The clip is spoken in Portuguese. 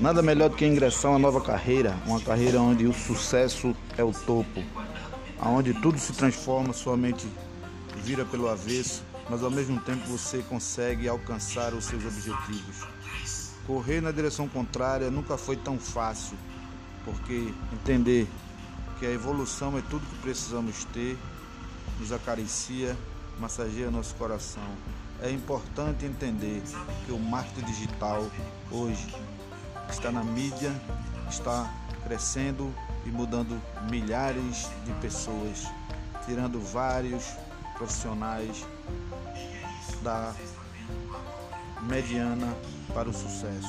Nada melhor do que ingressar uma nova carreira, uma carreira onde o sucesso é o topo, onde tudo se transforma, sua mente vira pelo avesso, mas ao mesmo tempo você consegue alcançar os seus objetivos. Correr na direção contrária nunca foi tão fácil, porque entender que a evolução é tudo que precisamos ter, nos acaricia, massageia nosso coração. É importante entender que o marketing digital hoje está na mídia, está crescendo e mudando milhares de pessoas, tirando vários profissionais da mediana para o sucesso.